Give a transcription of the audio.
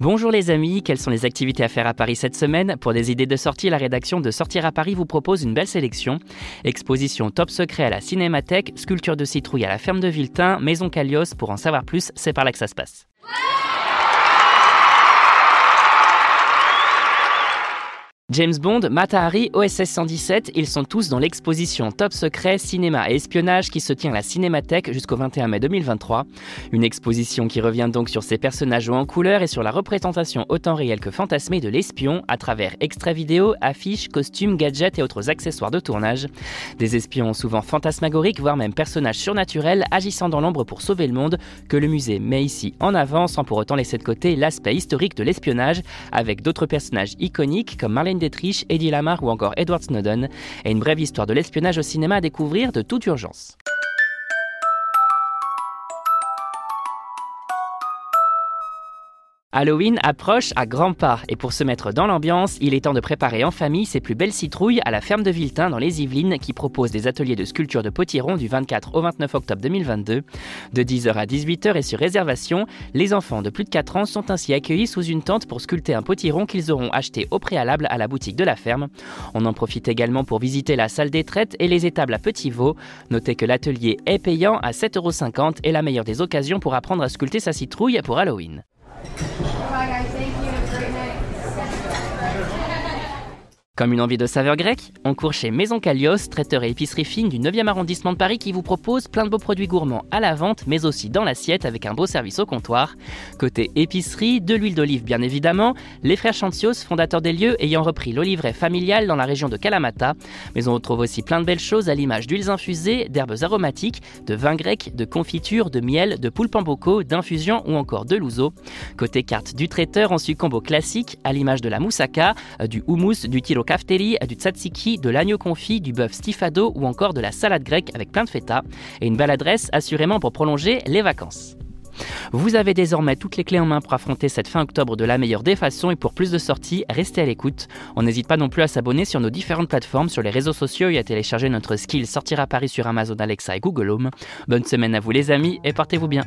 Bonjour les amis, quelles sont les activités à faire à Paris cette semaine Pour des idées de sortie, la rédaction de Sortir à Paris vous propose une belle sélection. Exposition Top Secret à la Cinémathèque, sculpture de citrouille à la ferme de Viltin, Maison Callios, pour en savoir plus, c'est par là que ça se passe. James Bond, Mata Hari, OSS 117, ils sont tous dans l'exposition Top Secret Cinéma et Espionnage qui se tient à la Cinémathèque jusqu'au 21 mai 2023. Une exposition qui revient donc sur ces personnages en couleur et sur la représentation autant réelle que fantasmée de l'espion à travers extraits vidéo, affiches, costumes, gadgets et autres accessoires de tournage. Des espions souvent fantasmagoriques, voire même personnages surnaturels agissant dans l'ombre pour sauver le monde, que le musée met ici en avant sans pour autant laisser de côté l'aspect historique de l'espionnage avec d'autres personnages iconiques comme Marlène Eddie Lamar ou encore Edward Snowden, et une brève histoire de l'espionnage au cinéma à découvrir de toute urgence. Halloween approche à grands pas et pour se mettre dans l'ambiance, il est temps de préparer en famille ses plus belles citrouilles à la ferme de Viltin dans les Yvelines qui propose des ateliers de sculpture de potiron du 24 au 29 octobre 2022. De 10h à 18h et sur réservation, les enfants de plus de 4 ans sont ainsi accueillis sous une tente pour sculpter un potiron qu'ils auront acheté au préalable à la boutique de la ferme. On en profite également pour visiter la salle des traites et les étables à Petit Vaux. Notez que l'atelier est payant à 7,50€ et la meilleure des occasions pour apprendre à sculpter sa citrouille pour Halloween. Comme une envie de saveur grecque, on court chez Maison Callios, traiteur et épicerie fine du 9e arrondissement de Paris qui vous propose plein de beaux produits gourmands à la vente, mais aussi dans l'assiette avec un beau service au comptoir. Côté épicerie, de l'huile d'olive bien évidemment, les frères Chantios, fondateurs des lieux, ayant repris l'olivret familial dans la région de Kalamata. Mais on retrouve aussi plein de belles choses à l'image d'huiles infusées, d'herbes aromatiques, de vins grecs, de confitures, de miel, de poulpe en d'infusions ou encore de louzo. Côté carte du traiteur, on suit combo classique à l'image de la moussaka, euh, du houmous, du tilo kafteri, du tzatziki, de l'agneau confit, du bœuf stifado ou encore de la salade grecque avec plein de feta. Et une belle adresse assurément pour prolonger les vacances. Vous avez désormais toutes les clés en main pour affronter cette fin octobre de la meilleure des façons et pour plus de sorties, restez à l'écoute. On n'hésite pas non plus à s'abonner sur nos différentes plateformes, sur les réseaux sociaux et à télécharger notre skill Sortir à Paris sur Amazon Alexa et Google Home. Bonne semaine à vous les amis et portez-vous bien.